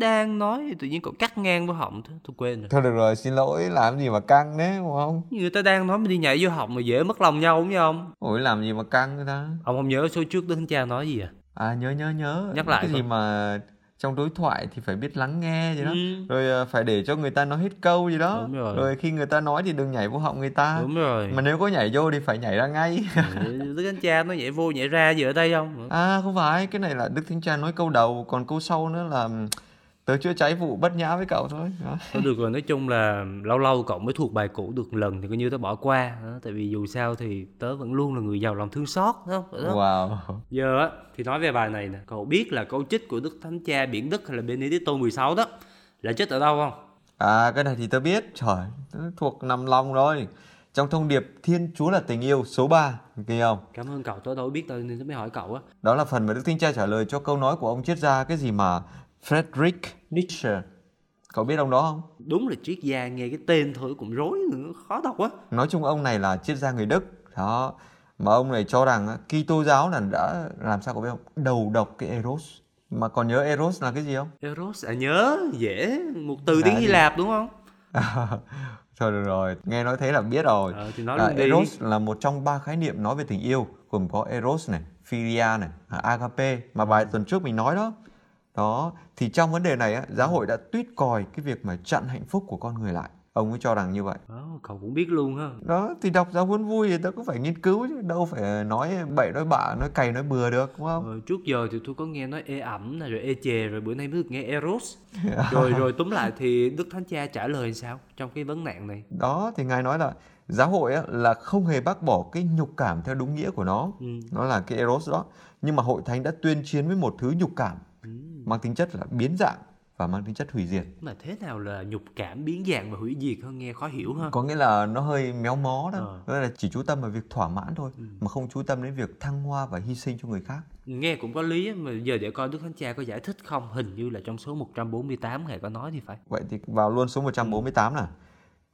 đang nói tự nhiên cậu cắt ngang vào họng thôi tôi quên rồi Thôi được rồi, xin lỗi, làm gì mà căng đấy, đúng không? người ta đang nói mà đi nhảy vô họng mà dễ mất lòng nhau đúng không Ôi, làm gì mà căng người ta? ông không nhớ số trước Đức Cha nói gì à À, nhớ, nhớ, nhớ. Nhắc lại Cái gì coi. mà trong đối thoại thì phải biết lắng nghe gì đó. Ừ. Rồi à, phải để cho người ta nói hết câu gì đó. Đúng rồi. khi người ta nói thì đừng nhảy vô họng người ta. đúng rồi Mà nếu có nhảy vô thì phải nhảy ra ngay. Đức Thánh Cha nó nhảy vô nhảy ra gì ở đây không À không phải, cái này là Đức Thánh Cha nói câu đầu, còn câu sau nữa là tớ chữa cháy vụ bất nhã với cậu thôi. Đó. Thôi được rồi nói chung là lâu lâu cậu mới thuộc bài cũ được lần thì coi như tớ bỏ qua đó. tại vì dù sao thì tớ vẫn luôn là người giàu lòng thương xót không Đó. Wow. giờ á thì nói về bài này nè cậu biết là câu trích của Đức Thánh Cha Biển Đức hay là Benedicto 16 đó là trích ở đâu không À cái này thì tớ biết, trời, tớ thuộc nằm lòng rồi. Trong thông điệp Thiên Chúa là tình yêu số 3, nghe không? cảm ơn cậu tớ đâu biết đâu nên tớ mới hỏi cậu á Đó là phần mà Đức Thánh Cha trả lời cho câu nói của ông triết gia cái gì mà Friedrich Nietzsche. Cậu biết ông đó không? đúng là triết gia nghe cái tên thôi cũng rối nữa khó đọc quá Nói chung ông này là triết gia người Đức. Đó. Mà ông này cho rằng Kitô giáo là đã làm sao cậu biết không? Đầu độc cái Eros. Mà còn nhớ Eros là cái gì không? Eros à nhớ dễ một từ Là tiếng Hy? Lạp đúng không Thôi được rồi, nghe nói thế là biết rồi. Ờ, thì nói Là luôn đi. Eros là một trong ba khái niệm nói về tình yêu, gồm có Eros này, Philia này, à, Agape mà bài tuần trước mình nói đó. Đó, thì trong vấn đề này á, giáo hội đã tuyết còi cái việc mà chặn hạnh phúc của con người lại. Ông ấy cho rằng như vậy. Đó, cậu cũng biết luôn ha Đó, thì đọc giáo huấn vui thì ta cũng phải nghiên cứu chứ đâu phải nói bậy nói bạ, nói cày nói bừa được đúng không? Ờ, trước giờ thì tôi có nghe nói ê ẩm này rồi ê chề rồi bữa nay mới được nghe eros rồi rồi túm lại thì đức thánh cha trả lời sao trong cái vấn nạn này Đó, thì ngài nói là giáo hội á, là không hề bác bỏ cái nhục cảm theo đúng nghĩa của nó. Ừ. Nó là cái eros đó. Nhưng mà hội thánh đã tuyên chiến với một thứ nhục cảm Ừ. mang tính chất là biến dạng và mang tính chất hủy diệt. Mà thế nào là nhục cảm biến dạng và hủy diệt hơn nghe khó hiểu ha. Có nghĩa là nó hơi méo mó đó. Ờ. Đó là chỉ chú tâm vào việc thỏa mãn thôi mà không chú tâm đến việc thăng hoa và hy sinh cho người khác. Nghe cũng có lý mà giờ để coi Đức Thánh Cha có giải thích không? Hình như là trong số 148 ngài có nói thì phải. Vậy thì vào luôn số 148 là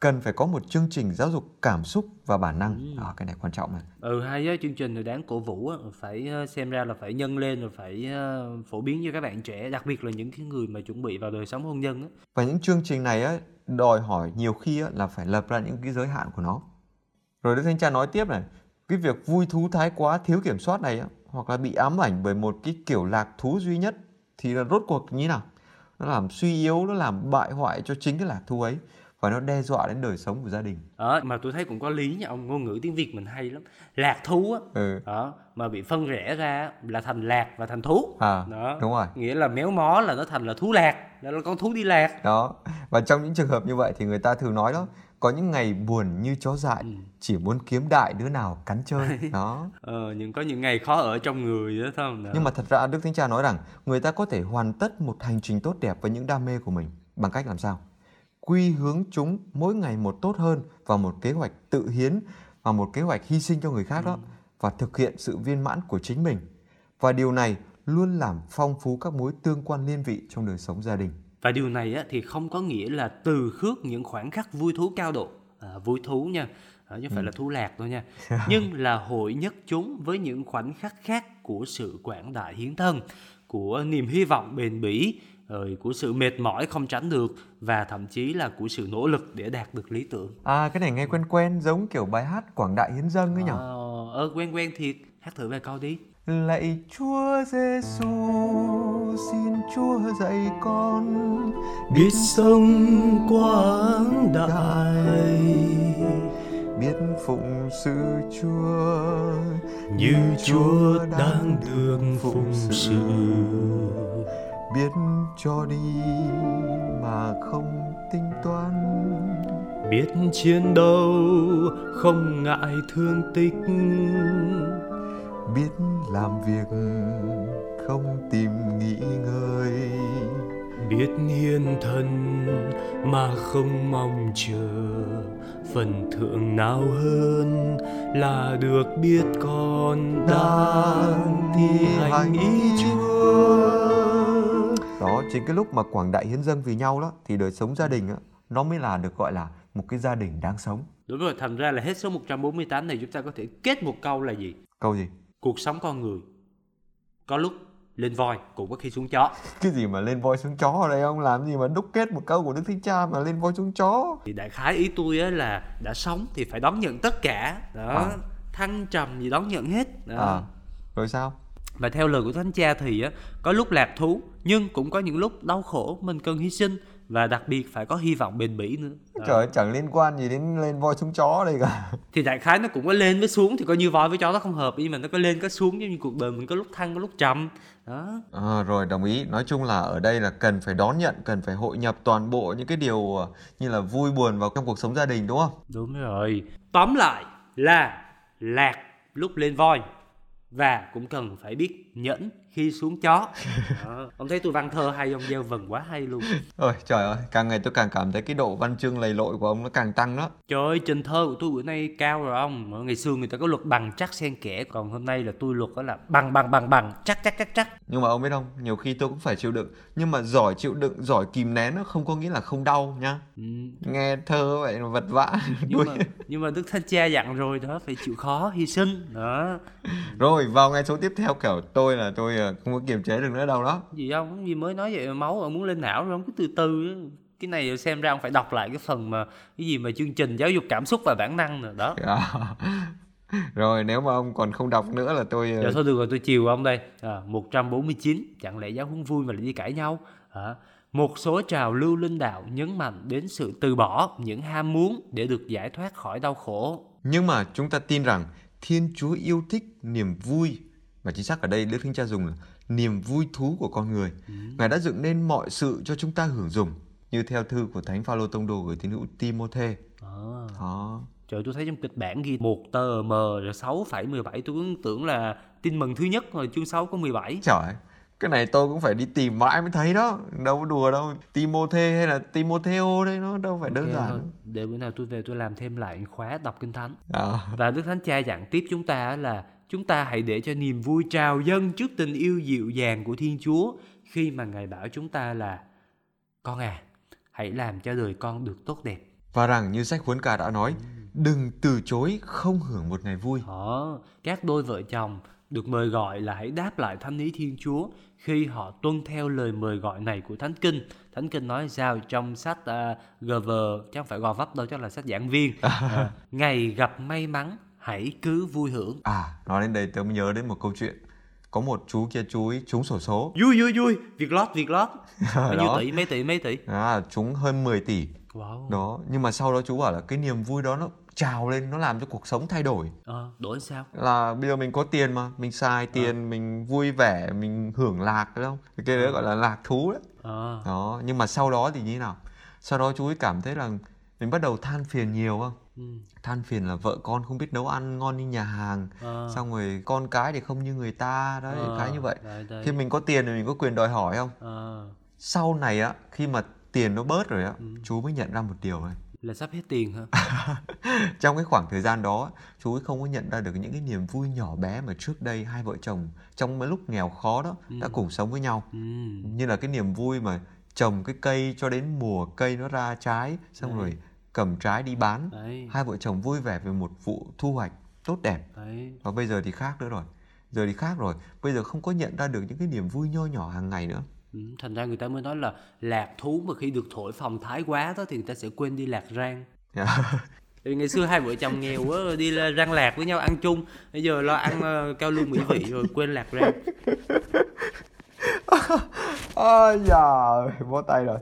cần phải có một chương trình giáo dục cảm xúc và bản năng. Đó, cái này quan trọng này. Ừ hay á, chương trình này đáng cổ vũ á, phải ờ, xem ra là phải nhân lên rồi phải ờ, phổ biến cho các bạn trẻ, đặc biệt là những cái người mà chuẩn bị vào đời sống hôn nhân á. Và những chương trình này á, đòi hỏi nhiều khi á, là phải lập ra những cái giới hạn của nó. Rồi Đức Thánh Cha nói tiếp này, cái việc vui thú thái quá thiếu kiểm soát này á, hoặc là bị ám ảnh bởi một cái kiểu lạc thú duy nhất thì là rốt cuộc như nào? Nó làm suy yếu, nó làm bại hoại cho chính cái lạc thú ấy và nó đe dọa đến đời sống của gia đình. Đó, mà tôi thấy cũng có lý nha ông, ngôn ngữ tiếng Việt mình hay lắm. Lạc thú á, Ừ. đó, mà bị phân rẽ ra là thành lạc và thành thú. À, Đó. đúng rồi. Nghĩa là méo mó là nó thành là thú lạc, là con thú đi lạc. Đó. Và trong những trường hợp như vậy thì người ta thường nói đó, có những ngày buồn như chó dại, chỉ muốn kiếm đại đứa nào cắn chơi. Đó. Ờ, nhưng có những ngày khó ở trong người đó? Đó. Nhưng mà thật ra Đức Thánh Cha nói rằng người ta có thể hoàn tất một hành trình tốt đẹp với những đam mê của mình bằng cách làm sao? Quy hướng chúng mỗi ngày một tốt hơn vào một kế hoạch tự hiến và một kế hoạch hy sinh cho người khác đó và thực hiện sự viên mãn của chính mình. Và điều này luôn làm phong phú các mối tương quan liên vị trong đời sống gia đình. Và điều này thì không có nghĩa là từ khước những khoảnh khắc vui thú cao độ, à, vui thú nha, à, chứ không phải là thú lạc đâu nha. Nhưng là hội nhất chúng với những khoảnh khắc khác của sự quảng đại hiến thân, của niềm hy vọng bền bỉ, rồi của sự mệt mỏi không tránh được và thậm chí là của sự nỗ lực để đạt được lý tưởng. À cái này nghe quen quen giống kiểu bài hát Quảng Đại Hiến Dâng ấy nhỉ? Ờ, ờ, quen quen thiệt, hát thử vài câu đi. Lạy Chúa Giêsu, xin Chúa dạy con Biết sống quảng đại biết phụng sự Chúa như Chúa đang được phụng sự. Biết cho đi mà không tính toán. Biết chiến đấu không ngại thương tích. Biết làm việc không tìm nghỉ ngơi. Biết hiền thân mà không mong chờ. Phần thưởng nào hơn là được biết con đang thi hành ý Chúa đó chính cái lúc mà quảng đại hiến dâng vì nhau đó thì đời sống gia đình á nó mới là được gọi là một cái gia đình đáng sống Đúng rồi, thành ra là hết số 148 này chúng ta có thể kết một câu là gì? câu gì Cuộc sống con người có lúc lên voi cũng có khi xuống chó. cái gì mà lên voi xuống chó ở đây ông làm gì mà đúc kết một câu của đức thánh cha mà lên voi xuống chó Thì đại khái ý tôi á là đã sống thì phải đón nhận tất cả. Đó, À. thăng trầm gì đón nhận hết. Đó. à rồi sao Và theo lời của Thánh Cha thì á, có lúc lạc thú nhưng cũng có những lúc đau khổ mình cần hy sinh và đặc biệt phải có hy vọng bền bỉ nữa. Đó. trời chẳng liên quan gì đến lên voi xuống chó đây cả Thì đại khái nó cũng có lên với xuống thì coi như voi với chó nó không hợp nhưng mà nó có lên có xuống giống như cuộc đời mình có lúc thăng có lúc trầm. Đó. À, rồi đồng ý nói chung là ở đây là cần phải đón nhận cần phải hội nhập toàn bộ những cái điều ờ, như là vui buồn vào trong cuộc sống gia đình đúng không Đúng rồi. Tóm lại là lạc lúc lên voi và cũng cần phải biết nhẫn khi xuống chó. Đó. Ông thấy tôi văn thơ hay ông gieo vần quá hay luôn. ôi trời ơi càng ngày tôi càng cảm thấy cái độ văn chương lầy lội của ông nó càng tăng đó Trời ơi, trình thơ của tôi bữa nay cao rồi ông. Ngày xưa người ta có luật bằng chắc xen kẽ, còn hôm nay là tôi luật đó là bằng bằng bằng bằng chắc chắc chắc chắc. nhưng mà ông biết không nhiều khi tôi cũng phải chịu đựng nhưng mà giỏi chịu đựng giỏi kìm nén nó không có nghĩa là không đau nhá Ừ. nghe thơ vậy mà vật vã Nhưng mà nhưng mà Đức Thánh Cha dặn rồi đó phải chịu khó hy sinh đó. rồi vào ngay số tiếp theo kiểu tôi là tôi ờ, không có kiềm chế được nữa đâu đó. Gì không? Gì mới nói vậy mà máu ông muốn lên não rồi ông cứ từ từ cái này xem ra ông phải đọc lại cái phần mà cái gì mà chương trình giáo dục cảm xúc và bản năng rồi đó. À. rồi nếu mà ông còn không đọc nữa là tôi Dạ thôi được rồi tôi chiều ông đây. À, 149 Chẳng lẽ giáo huấn vui mà lại đi cãi nhau? À, Một số trào lưu linh đạo nhấn mạnh đến sự từ bỏ những ham muốn để được giải thoát khỏi đau khổ. Nhưng mà chúng ta tin rằng Thiên Chúa yêu thích niềm vui và chính xác ở đây Đức Thánh Cha dùng là niềm vui thú của con người. Ngài đã dựng nên mọi sự cho chúng ta hưởng dùng như theo thư của Thánh Phaolô Tông Đồ gửi tín hữu Timôthê. à, Đó. Trời tôi thấy trong kịch bản ghi một tờ mờ rồi 6,17 tôi cứ tưởng là tin mừng thứ nhất rồi chương 6 có 17 Trời cái này tôi cũng phải đi tìm mãi mới thấy đó đâu có đùa đâu Timothy hay là Timotheo đấy nó đâu phải đơn Ok, thôi. giản để bữa nào tôi về tôi làm thêm lại khóa đọc kinh thánh à, và đức thánh cha dặn tiếp chúng ta là chúng ta hãy để cho niềm vui trào dâng trước tình yêu dịu dàng của thiên chúa khi mà ngài bảo chúng ta là con à hãy làm cho đời con được tốt đẹp và rằng như sách huấn ca đã nói đừng từ chối không hưởng một ngày vui Đó, các đôi vợ chồng được mời gọi là hãy đáp lại thánh ý Thiên Chúa khi họ tuân theo lời mời gọi này của Thánh Kinh. Thánh Kinh nói sao trong sách uh, GV, chứ không phải gò vấp đâu, chắc là sách giảng viên. À, ngày gặp may mắn, hãy cứ vui hưởng. à nói đến đây tôi mới nhớ đến một câu chuyện. Có một chú kia chú ấy trúng sổ số. Vui vui vui, việc lót việc lót. Bao nhiêu tỷ, mấy tỷ, mấy tỷ. à, trúng hơn 10 tỷ. Wow. đó nhưng mà sau đó chú bảo là cái niềm vui đó nó trào lên nó làm cho cuộc sống thay đổi. Ờ, đổi sao? là bây giờ mình có tiền mà mình xài tiền mình vui vẻ mình hưởng lạc đúng không? Cái đấy gọi là lạc thú đấy. Ờ, đó nhưng mà sau đó thì như thế nào? Sau đó chú ấy cảm thấy là mình bắt đầu than phiền nhiều không ừ, than phiền là vợ con không biết nấu ăn ngon như nhà hàng. Ờ, xong rồi con cái thì không như người ta đấy ờ, cái như vậy. đấy, đấy. khi mình có tiền thì mình có quyền đòi hỏi không? Ờ, sau này á khi mà tiền nó bớt rồi á Ừ. chú mới nhận ra một điều này là sắp hết tiền hả? trong cái khoảng thời gian đó chú ấy không có nhận ra được những cái niềm vui nhỏ bé mà trước đây hai vợ chồng trong mấy lúc nghèo khó đó đã cùng sống với nhau. Ừ. như là cái niềm vui mà trồng cái cây cho đến mùa cây nó ra trái xong rồi cầm trái đi bán. Đấy, hai vợ chồng vui vẻ về một vụ thu hoạch tốt đẹp. Đấy. và bây giờ thì khác nữa rồi. Giờ thì khác rồi. Bây giờ không có nhận ra được những cái niềm vui nho nhỏ hàng ngày nữa. Ừ, thành ra người ta mới nói là lạc thú mà khi được thổi phòng thái quá đó thì người ta sẽ quên đi lạc rang. Vì ngày xưa hai vợ chồng nghèo quá đi là rang lạc với nhau ăn chung. Bây giờ lo ăn ờ, cao lương mỹ vị rồi quên lạc rang Ôi giời, bó tay rồi.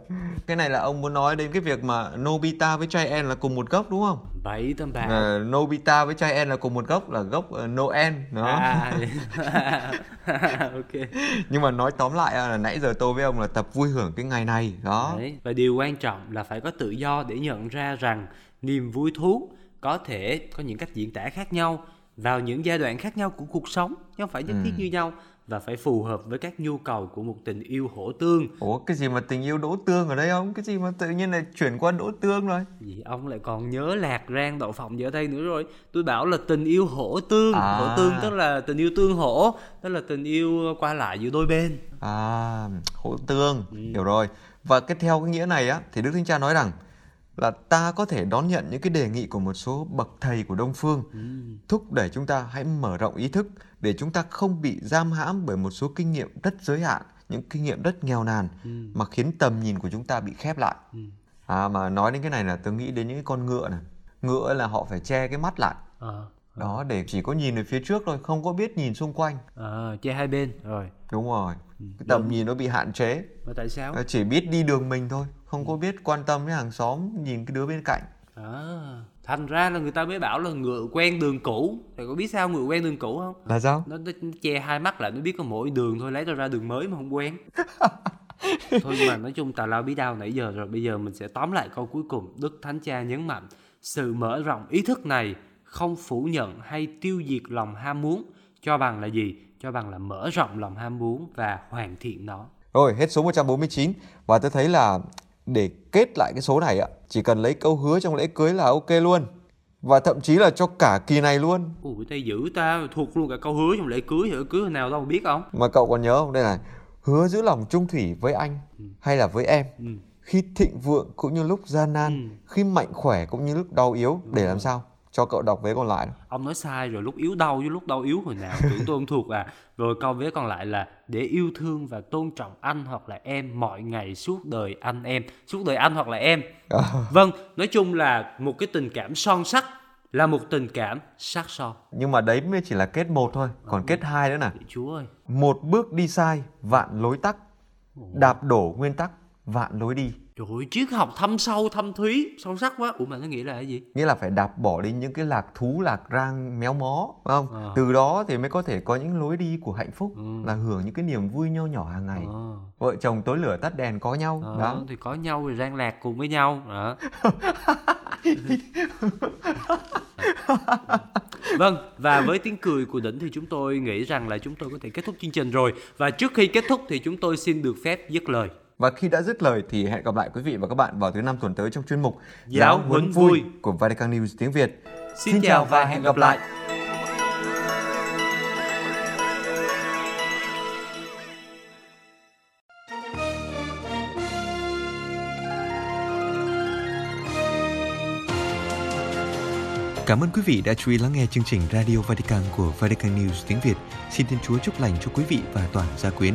Cái này là ông muốn nói đến cái việc mà Nobita với Chai là cùng một gốc đúng không? bảy tầm bạc Ờ, Nobita với Chai là cùng một gốc là gốc ờ, Noel đó. à, ok Nhưng mà nói tóm lại là nãy giờ tôi với ông là tập vui hưởng cái ngày này đó. Đấy. và điều quan trọng là phải có tự do để nhận ra rằng niềm vui thú có thể có những cách diễn tả khác nhau vào những giai đoạn khác nhau của cuộc sống chứ không phải nhất thiết như nhau và phải phù hợp với các nhu cầu của một tình yêu hỗ tương Ủa cái gì mà tình yêu đỗ tương ở đây không? Cái gì mà tự nhiên lại chuyển qua đỗ tương rồi? Vì ông lại còn nhớ lạc rang đậu phộng giữa đây nữa rồi Tôi bảo là tình yêu hổ tương À. Hổ tương tức là tình yêu tương hổ Tức là tình yêu qua lại giữa đôi bên À, hỗ tương, hiểu rồi. Và cái theo cái nghĩa này á thì Đức Thánh Cha nói rằng là ta có thể đón nhận những cái đề nghị của một số bậc thầy của Đông phương thúc đẩy chúng ta hãy mở rộng ý thức để chúng ta không bị giam hãm bởi một số kinh nghiệm rất giới hạn, những kinh nghiệm rất nghèo nàn mà khiến tầm nhìn của chúng ta bị khép lại. À mà nói đến cái này là tôi nghĩ đến những con ngựa này. Ngựa là họ phải che cái mắt lại. Ờ Đó để chỉ có nhìn về phía trước thôi, không có biết nhìn xung quanh. à, che hai bên rồi Đúng rồi. Cái tầm nhìn nó bị hạn chế. Và tại sao? Chỉ biết đi đường mình thôi không có biết quan tâm đến hàng xóm nhìn cái đứa bên cạnh À, thành ra là người ta mới bảo là ngựa quen đường cũ. Thầy có biết sao ngựa quen đường cũ không? là sao? Nó, nó che hai mắt lại nó biết có mỗi đường thôi lấy ra ra đường mới mà không quen. Thôi nhưng mà nói chung tào lao bí đao nãy giờ rồi Bây giờ mình sẽ tóm lại câu cuối cùng. Đức Thánh Cha nhấn mạnh Sự mở rộng ý thức này không phủ nhận hay tiêu diệt lòng ham muốn. Cho bằng là gì? Cho bằng là mở rộng lòng ham muốn và hoàn thiện nó. Rồi hết số 149 và tôi thấy là để kết lại cái số này ạ. Chỉ cần lấy câu hứa trong lễ cưới là ok luôn. Và thậm chí là cho cả kỳ này luôn. Ủa tay dữ ta thuộc luôn cả câu hứa trong lễ cưới Lễ cưới nào đâu biết không? mà cậu còn nhớ không? Đây này hứa giữ lòng trung thủy với anh hay là với em? Ừ. khi thịnh vượng cũng như lúc gian nan Ừ. khi mạnh khỏe cũng như lúc đau yếu để làm sao cho cậu đọc vế còn lại Ông nói sai rồi lúc yếu đau với lúc đau yếu hồi nào tưởng tôi không thuộc à. Rồi câu vế còn lại là Để yêu thương và tôn trọng anh hoặc là em Mọi ngày suốt đời anh em. Suốt đời anh hoặc là em. Vâng, nói chung là một cái tình cảm son sắt Là một tình cảm sắc son. Nhưng mà đấy mới chỉ là kết một thôi còn kết hai nữa nè. Chúa ơi. Một bước đi sai vạn lối tắc. Đạp đổ nguyên tắc vạn lối đi Trời ơi, triết học thâm sâu, thâm thúy, sâu sắc quá Ủa mà nó nghĩa là cái gì? nghĩa là phải đạp bỏ đi những cái lạc thú lạc rang méo mó phải không Ờ. từ đó thì mới có thể có những lối đi của hạnh phúc Ừ. là hưởng những cái niềm vui nho nhỏ hàng ngày Ờ, vợ chồng tối lửa tắt đèn có nhau ờ, đó Thì có nhau rồi rang lạc cùng với nhau đó. vâng và với tiếng cười của đỉnh thì chúng tôi nghĩ rằng là chúng tôi có thể kết thúc chương trình rồi và trước khi kết thúc thì chúng tôi xin được phép dứt lời Và khi đã dứt lời thì hẹn gặp lại quý vị và các bạn vào thứ năm tuần tới trong chuyên mục Giáo huấn vui của Vatican News tiếng Việt. Xin chào và hẹn gặp lại. Cảm ơn quý vị đã chú ý lắng nghe chương trình Radio Vatican của Vatican News tiếng Việt. Xin Thiên Chúa chúc lành cho quý vị và toàn gia quyến.